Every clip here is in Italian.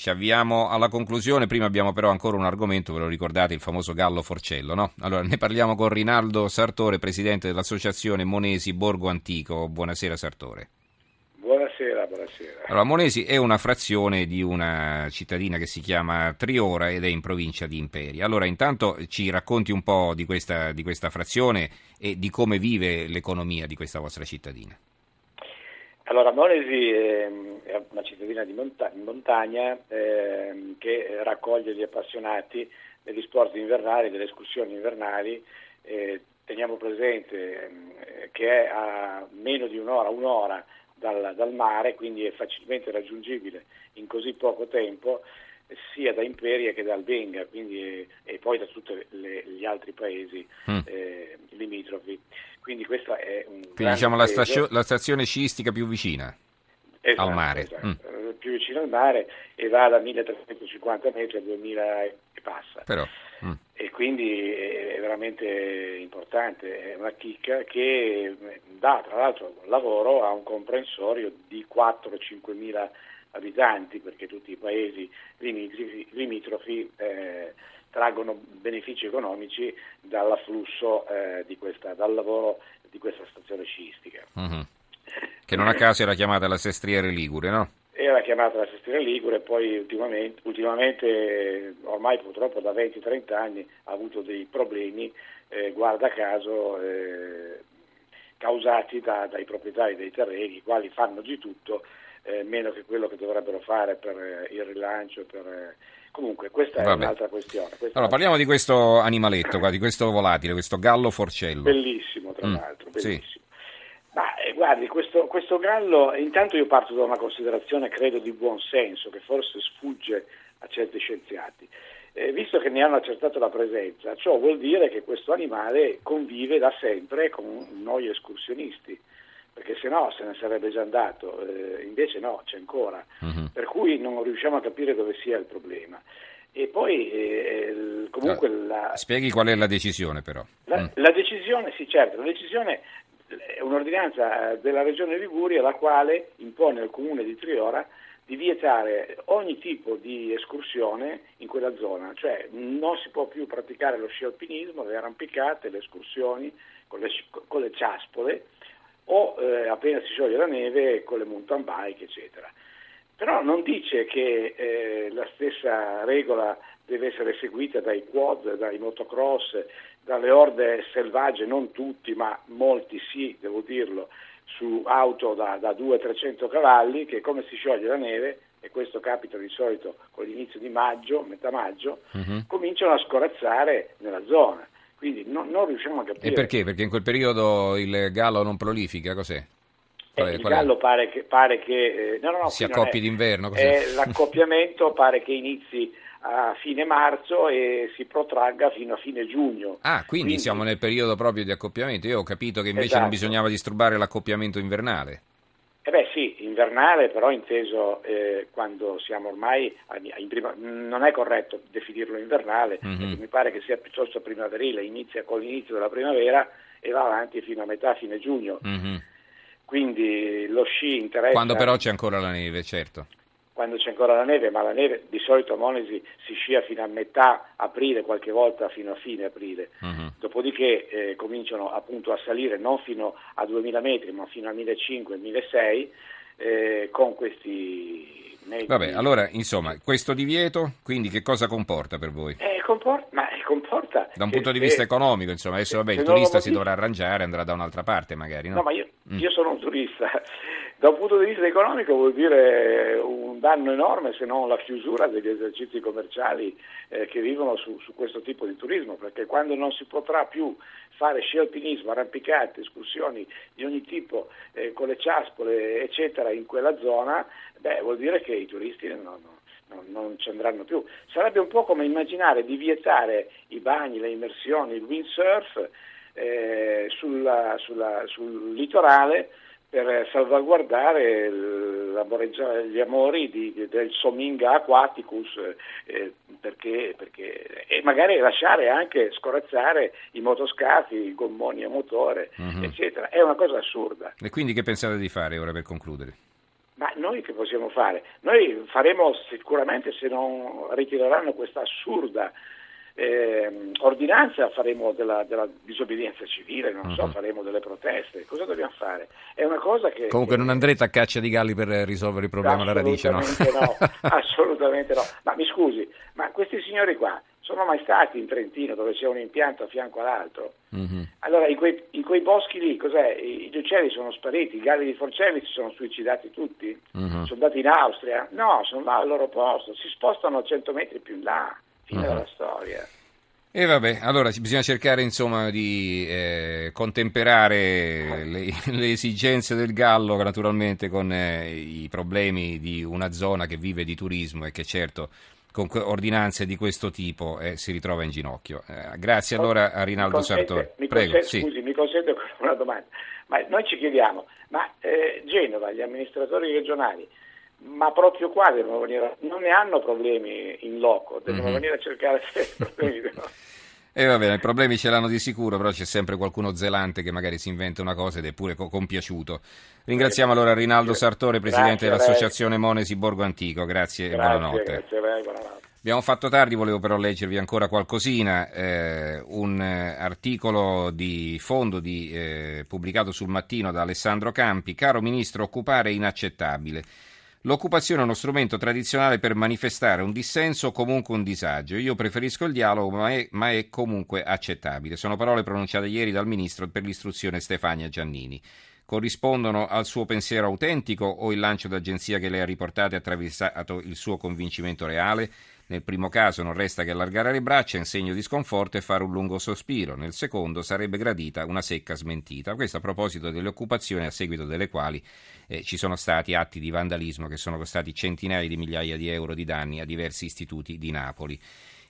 Ci avviamo alla conclusione, prima abbiamo però ancora un argomento, ve lo ricordate, il famoso Gallo Forcello, no? Allora, ne parliamo con Rinaldo Sartore, presidente dell'associazione Monesi Borgo Antico. Buonasera Sartore. Buonasera, buonasera. Allora, Monesi è una frazione di una cittadina che si chiama Triora ed è in provincia di Imperia. Allora, intanto ci racconti un po' di questa, di questa frazione e di come vive l'economia di questa vostra cittadina. Allora, Monesi è una cittadina di, monta- montagna eh, che raccoglie gli appassionati degli sport invernali, delle escursioni invernali. Eh, teniamo presente eh, che è a meno di un'ora, un'ora dal, dal, mare, quindi è facilmente raggiungibile in così poco tempo sia da Imperia che da Albenga quindi, e poi da tutti gli altri paesi mm. eh, limitrofi. Quindi questa è un Quindi diciamo la, stazio- la, stazione sciistica più vicina esatto, al mare. Esatto. Mm. Più vicina al mare e va da 1350 metri a 2000 e passa. Però, mm. E quindi è veramente importante, è una chicca che dà tra l'altro lavoro a un comprensorio di 4-5 mila abitanti perché tutti i paesi limitrofi, limitrofi eh, traggono benefici economici dall'afflusso eh, di questa, dal lavoro di questa stazione sciistica. Uh-huh. Che non a caso era chiamata la Sestriere Ligure, no? Era chiamata la Sestriere Ligure e poi ultimamente, ultimamente, ormai purtroppo da 20-30 anni, ha avuto dei problemi, eh, guarda caso, eh, causati da, dai proprietari dei terreni, i quali fanno di tutto eh, meno che quello che dovrebbero fare per eh, il rilancio, per eh, Comunque, questa Vabbè. è un'altra questione. Questa allora, parliamo di questo animaletto, qua, di questo volatile, questo gallo forcello. Bellissimo, tra mm, l'altro, bellissimo. Sì. Ma eh, guardi, questo, questo, gallo, intanto io parto da una considerazione, credo, di buon senso, che forse sfugge a certi scienziati. Eh, visto che ne hanno accertato la presenza, ciò vuol dire che questo animale convive da sempre con noi escursionisti perché se no se ne sarebbe già andato, eh, invece no, c'è ancora, uh-huh. per cui non riusciamo a capire dove sia il problema. E poi eh, comunque no, la... Spieghi qual è la decisione però. La, mm. la decisione, sì certo, la decisione è un'ordinanza della Regione Liguria la quale impone al Comune di Triora di vietare ogni tipo di escursione in quella zona, cioè non si può più praticare lo sci alpinismo, le arrampicate, le escursioni con le, con le ciaspole, o eh, appena si scioglie la neve con le mountain bike, eccetera. Però non dice che eh, la stessa regola deve essere seguita dai quad, dai motocross, dalle orde selvagge, non tutti, ma molti sì, devo dirlo, su auto da, da 200-300 cavalli, che come si scioglie la neve, e questo capita di solito con l'inizio di maggio, metà maggio, uh-huh. cominciano a scorazzare nella zona. Quindi non, non, riusciamo a capire. E perché? Perché in quel periodo il gallo non prolifica, cos'è? Eh, il gallo pare che, pare che eh, no, no, no, si accoppi d'inverno. Eh, l'accoppiamento pare che inizi a fine marzo e si protragga fino a fine giugno. Ah, quindi, quindi... siamo nel periodo proprio di accoppiamento. Io ho capito che invece esatto. non bisognava disturbare l'accoppiamento invernale. Eh beh sì, invernale però inteso eh, quando siamo ormai in prima, non è corretto definirlo invernale, mm-hmm. mi pare che sia piuttosto primaverile, inizia con l'inizio della primavera e va avanti fino a metà, fine giugno. Mm-hmm. Quindi lo sci interessa... Quando però c'è ancora la neve, certo quando c'è ancora la neve, ma la neve di solito a Monesi si scia fino a metà aprile, qualche volta fino a fine aprile. Uh-huh. Dopodiché eh, cominciano appunto a salire non fino a 2000 metri, ma fino a 1500-1600 eh, con questi mezzi. Vabbè, allora insomma, questo divieto quindi che cosa comporta per voi? Eh, comporta, ma comporta da un punto di vista economico, insomma, adesso vabbè, il turista si dovrà arrangiare, andrà da un'altra parte magari, no? No, ma io, mm. io sono un turista da un punto di vista economico vuol dire un danno enorme se non la chiusura degli esercizi commerciali eh, che vivono su, su, questo tipo di turismo, perché quando non si potrà più fare sci alpinismo, arrampicate, escursioni di ogni tipo eh, con le ciaspole eccetera in quella zona, beh, vuol dire che i turisti non, non, non ci andranno più. Sarebbe un po' come immaginare di vietare i bagni, le immersioni, il windsurf eh, sulla, sulla, sul litorale per salvaguardare gli amori di, del Sominga aquaticus eh, perché, perché, e magari lasciare anche scorazzare i motoscafi, i gommoni a motore, uh-huh. eccetera. È una cosa assurda. E quindi che pensate di fare ora per concludere? Noi che possiamo fare? Noi faremo sicuramente se non ritireranno questa assurda eh, ordinanza faremo della, della, disobbedienza civile, non uh-huh. so, mhm. faremo delle proteste. Cosa dobbiamo fare? È una cosa che... Comunque che... non andrete a caccia di galli per risolvere il problema alla radice, no? no? assolutamente no. Ma mi scusi, ma questi signori qua sono mai stati in Trentino dove c'è un impianto a fianco all'altro? Uh-huh. Allora, in quei, in quei, boschi lì, cos'è? Gli uccelli sono spariti, i galli di Forcelli si sono suicidati tutti? Uh-huh. Sono andati in Austria? No, sono là al loro posto, si spostano 100 metri più in là fine uh-huh. della storia. E vabbè, allora bisogna cercare insomma di eh, contemperare le, le, esigenze del Gallo naturalmente con eh, i problemi di una zona che vive di turismo e che certo con ordinanze di questo tipo eh, si ritrova in ginocchio. Eh, grazie allora a Rinaldo Sartori. Mi Prego, consente, sì. Scusi, mi consente una domanda. Ma noi ci chiediamo, ma eh, Genova, gli amministratori regionali, ma proprio qua devono venire, non ne hanno problemi in loco, devono mm-hmm. venire a cercare problemi. E eh, va bene, i problemi ce l'hanno di sicuro, però c'è sempre qualcuno zelante che magari si inventa una cosa ed è pure compiaciuto. Ringraziamo allora Rinaldo Sartore, Presidente dell'Associazione Monesi Borgo Antico. Grazie, grazie e buonanotte. Grazie lei, buonanotte. Abbiamo fatto tardi, volevo però leggervi ancora qualcosina, eh, un eh, articolo di fondo di, eh, pubblicato sul mattino da Alessandro Campi. Caro Ministro, occupare è inaccettabile. L'occupazione è uno strumento tradizionale per manifestare un dissenso o comunque un disagio. Io preferisco il dialogo, ma è, ma è, comunque accettabile. Sono parole pronunciate ieri dal ministro per l'istruzione Stefania Giannini. Corrispondono al suo pensiero autentico o il lancio d'agenzia che lei ha riportato e attraversato il suo convincimento reale? Nel primo caso non resta che allargare le braccia in segno di sconforto e fare un lungo sospiro, nel secondo sarebbe gradita una secca smentita. Questo a proposito delle occupazioni a seguito delle quali eh, ci sono stati atti di vandalismo che sono costati centinaia di migliaia di euro di danni a diversi istituti di Napoli.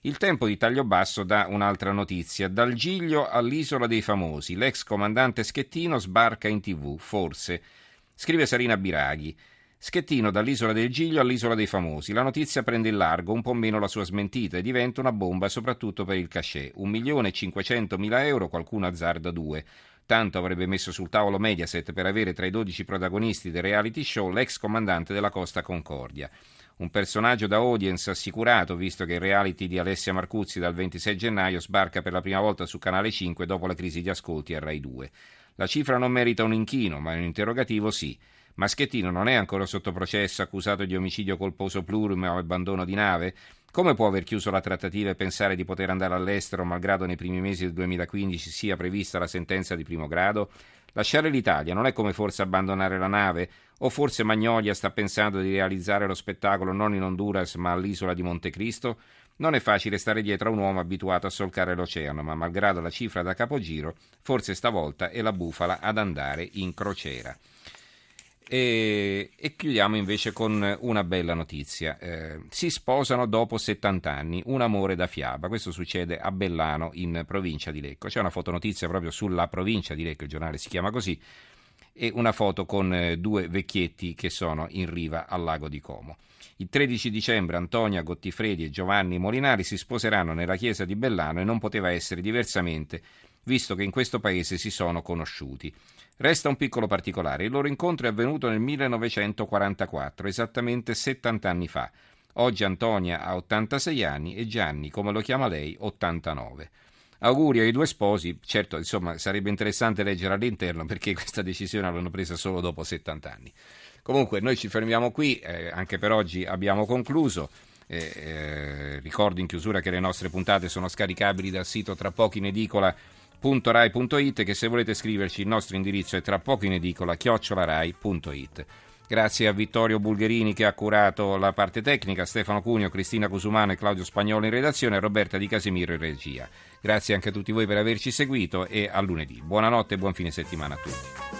Il tempo di taglio basso dà un'altra notizia. Dal Giglio all'isola dei famosi, l'ex comandante Schettino sbarca in tv, forse. Scrive Sarina Biraghi. Schettino dall'isola del Giglio all'isola dei famosi. La notizia prende il largo, un po' meno la sua smentita e diventa una bomba soprattutto per il cachet. Un milione e cinquecentomila euro, qualcuno azzarda due. Tanto avrebbe messo sul tavolo Mediaset per avere tra i dodici protagonisti del reality show l'ex comandante della Costa Concordia. Un personaggio da audience assicurato, visto che il reality di Alessia Marcuzzi dal 26 gennaio sbarca per la prima volta su Canale 5 dopo la crisi di ascolti a Rai 2. La cifra non merita un inchino, ma un interrogativo sì. Maschettino non è ancora sotto processo accusato di omicidio colposo plurum o abbandono di nave? Come può aver chiuso la trattativa e pensare di poter andare all'estero malgrado nei primi mesi del 2015 sia prevista la sentenza di primo grado? Lasciare l'Italia non è come forse abbandonare la nave? O forse Magnolia sta pensando di realizzare lo spettacolo non in Honduras ma all'isola di Montecristo? Non è facile stare dietro a un uomo abituato a solcare l'oceano, ma malgrado la cifra da capogiro, forse stavolta è la bufala ad andare in crociera. E, e, chiudiamo invece con una bella notizia. Eh, si sposano dopo 70 anni, un amore da fiaba. Questo succede a Bellano, in provincia di Lecco. C'è una fotonotizia proprio sulla provincia di Lecco, il giornale si chiama così, e una foto con eh, due vecchietti che sono in riva al lago di Como. Il 13 dicembre Antonia Gottifredi e Giovanni Molinari si sposeranno nella chiesa di Bellano e non poteva essere diversamente, visto che in questo paese si sono conosciuti. Resta un piccolo particolare, il loro incontro è avvenuto nel 1944, esattamente 70 anni fa. Oggi Antonia ha 86 anni e Gianni, come lo chiama lei, 89. Auguri ai due sposi, certo insomma sarebbe interessante leggere all'interno perché questa decisione l'hanno presa solo dopo 70 anni. Comunque noi ci fermiamo qui, eh, anche per oggi abbiamo concluso. Eh, eh, ricordo in chiusura che le nostre puntate sono scaricabili dal sito tra pochi in edicola www.rai.it che se volete scriverci il nostro indirizzo è tra poco in edicola chiocciolarai.it. Grazie a Vittorio Bulgherini che ha curato la parte tecnica, Stefano Cunio, Cristina Cusumano e Claudio Spagnolo in redazione e Roberta Di Casimiro in regia. Grazie anche a tutti voi per averci seguito e a lunedì. Buonanotte e buon fine settimana a tutti.